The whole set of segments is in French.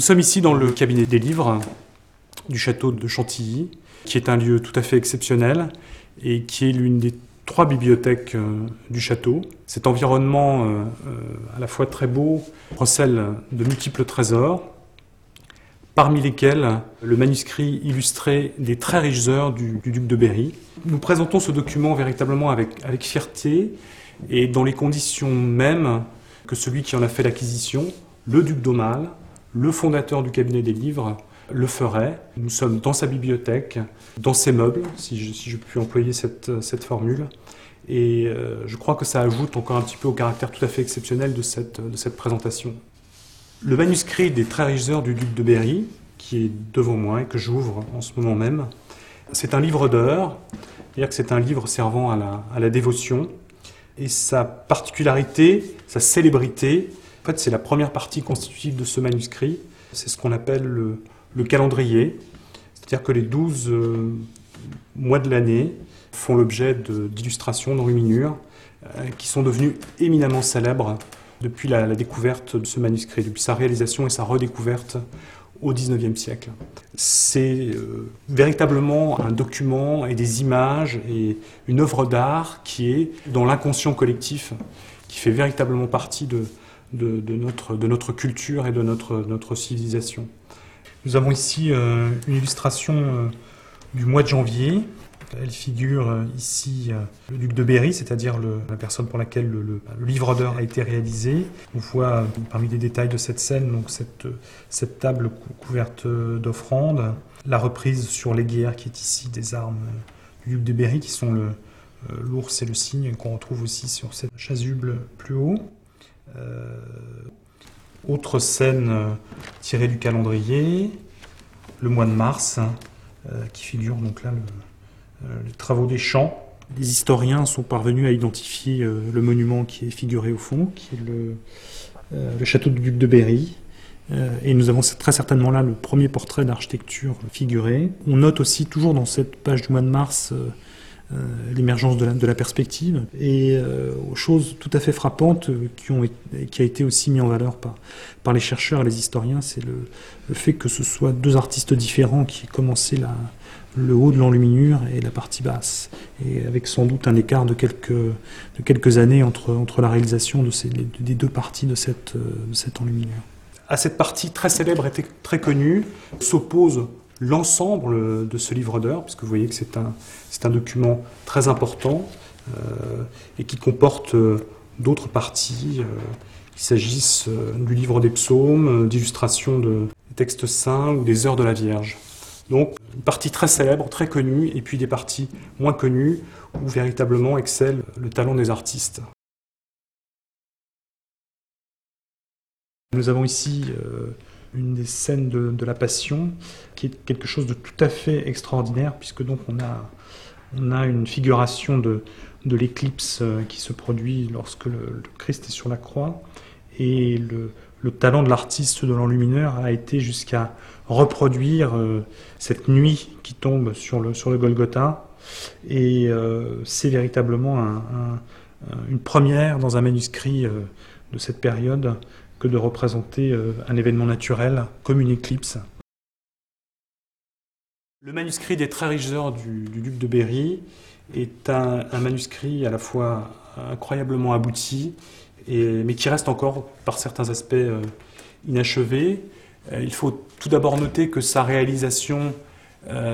Nous sommes ici dans le cabinet des livres du château de Chantilly, qui est un lieu tout à fait exceptionnel et qui est l'une des trois bibliothèques euh, du château. Cet environnement euh, euh, à la fois très beau recèle de multiples trésors, parmi lesquels le manuscrit illustré des très riches heures du, duc de Berry. Nous présentons ce document véritablement avec, avec fierté et dans les conditions mêmes que celui qui en a fait l'acquisition, le duc d'Aumale, le fondateur du cabinet des livres, le ferait. Nous sommes dans sa bibliothèque, dans ses meubles, si je, puis employer cette, formule. Et euh, je crois que ça ajoute encore un petit peu au caractère tout à fait exceptionnel de cette, présentation. Le manuscrit des heures du duc de Berry, qui est devant moi et que j'ouvre en ce moment même, c'est un livre d'heures, c'est-à-dire que c'est un livre servant à la dévotion. Et sa particularité, sa célébrité, en fait, c'est la première partie constitutive de ce manuscrit. C'est ce qu'on appelle le, le calendrier, c'est-à-dire que les 12 euh, mois de l'année font l'objet d'illustrations d'enluminures euh, qui sont devenues éminemment célèbres depuis la, découverte de ce manuscrit, depuis sa réalisation et sa redécouverte au XIXe siècle. C'est euh, véritablement un document et des images et une œuvre d'art qui est dans l'inconscient collectif, qui fait véritablement partie de, de, notre, de notre culture et de notre, notre civilisation. Nous avons ici euh, une illustration euh, du mois de janvier. Elle figure euh, ici le duc de Berry, c'est-à-dire la personne pour laquelle le, livre d'heures a été réalisé. On voit parmi les détails de cette scène donc cette, cette table couverte d'offrandes, la reprise sur les guerres qui est ici des armes du duc de Berry qui sont l'ours et le cygne qu'on retrouve aussi sur cette chasuble plus haut. Autre scène euh, tirée du calendrier, le mois de mars, euh, qui figure donc là euh, les travaux des champs. Les historiens sont parvenus à identifier le monument qui est figuré au fond, qui est le, le château du duc de Berry. Et nous avons très certainement là le premier portrait d'architecture figuré. On note aussi toujours dans cette page du mois de mars euh, l'émergence de la, perspective et euh, choses tout à fait frappantes euh, qui, ont, a été aussi mis en valeur par, les chercheurs et les historiens, c'est le, fait que ce soit deux artistes différents qui aient commencé le haut de l'enluminure et la partie basse, et avec sans doute un écart de quelques, années entre, la réalisation des deux parties de cette, de cette enluminure. À cette partie très célèbre et très connue s'oppose l'ensemble de ce livre d'heures, puisque vous voyez que c'est un, un document très important euh, et qui comporte euh, d'autres parties, euh, qu'il s'agisse du livre des psaumes, d'illustrations de textes saints ou des heures de la Vierge. Donc une partie très célèbre, très connue, et puis des parties moins connues où véritablement excelle le talent des artistes. Nous avons ici une des scènes de, la Passion, qui est quelque chose de tout à fait extraordinaire, puisque donc on a, on a une figuration de, de l'éclipse euh, qui se produit lorsque le, Christ est sur la croix, et le, le talent de l'artiste de l'enlumineur a été jusqu'à reproduire euh, cette nuit qui tombe sur le, sur le Golgotha, et euh, c'est véritablement un, une première dans un manuscrit de cette période que de représenter euh, un événement naturel comme une éclipse. Le manuscrit des très riches du, duc de Berry est un, manuscrit à la fois incroyablement abouti, mais qui reste encore par certains aspects euh, inachevé. Euh, il faut tout d'abord noter que sa réalisation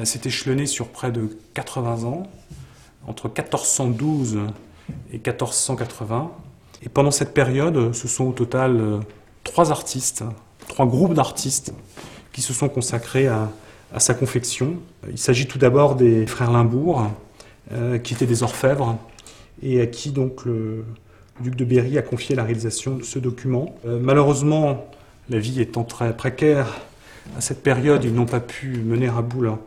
s'est échelonnée sur près de 80 ans, entre 1412 et 1480. Et pendant cette période, ce sont au total euh, trois artistes, trois groupes d'artistes qui se sont consacrés à, sa confection. Il s'agit tout d'abord des frères Limbourg, euh, qui étaient des orfèvres, et à qui donc le duc de Berry a confié la réalisation de ce document. Euh, malheureusement, la vie étant très précaire, à cette période, ils n'ont pas pu mener à bout leur,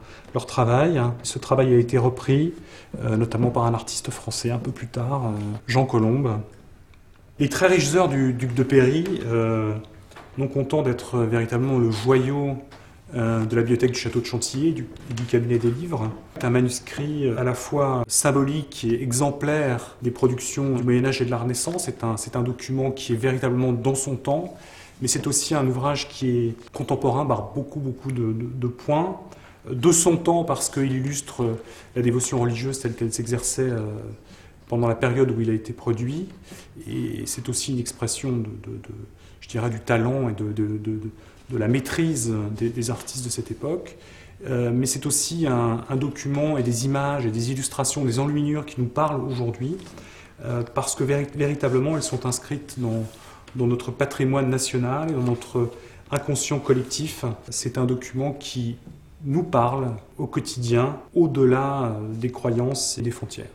travail. Ce travail a été repris, notamment par un artiste français un peu plus tard, Jean Colombe, les très riches heures du duc de Péry, euh, non content d'être véritablement le joyau euh, de la bibliothèque du château de Chantilly du, du cabinet des livres. C'est un manuscrit à la fois symbolique et exemplaire des productions du Moyen Âge et de la Renaissance. C'est un, document qui est véritablement dans son temps mais c'est aussi un ouvrage qui est contemporain par beaucoup, beaucoup de, points, de son temps parce qu'il illustre la dévotion religieuse telle qu'elle s'exerçait euh, pendant la période où il a été produit, et c'est aussi une expression de, je dirais, du talent et de, la maîtrise des, artistes de cette époque. Euh, mais c'est aussi un, document et des images et des illustrations, des enluminures qui nous parlent aujourd'hui, euh, parce que véritablement elles sont inscrites dans, dans notre patrimoine national et dans notre inconscient collectif. C'est un document qui nous parle au quotidien, au-delà euh, des croyances et des frontières.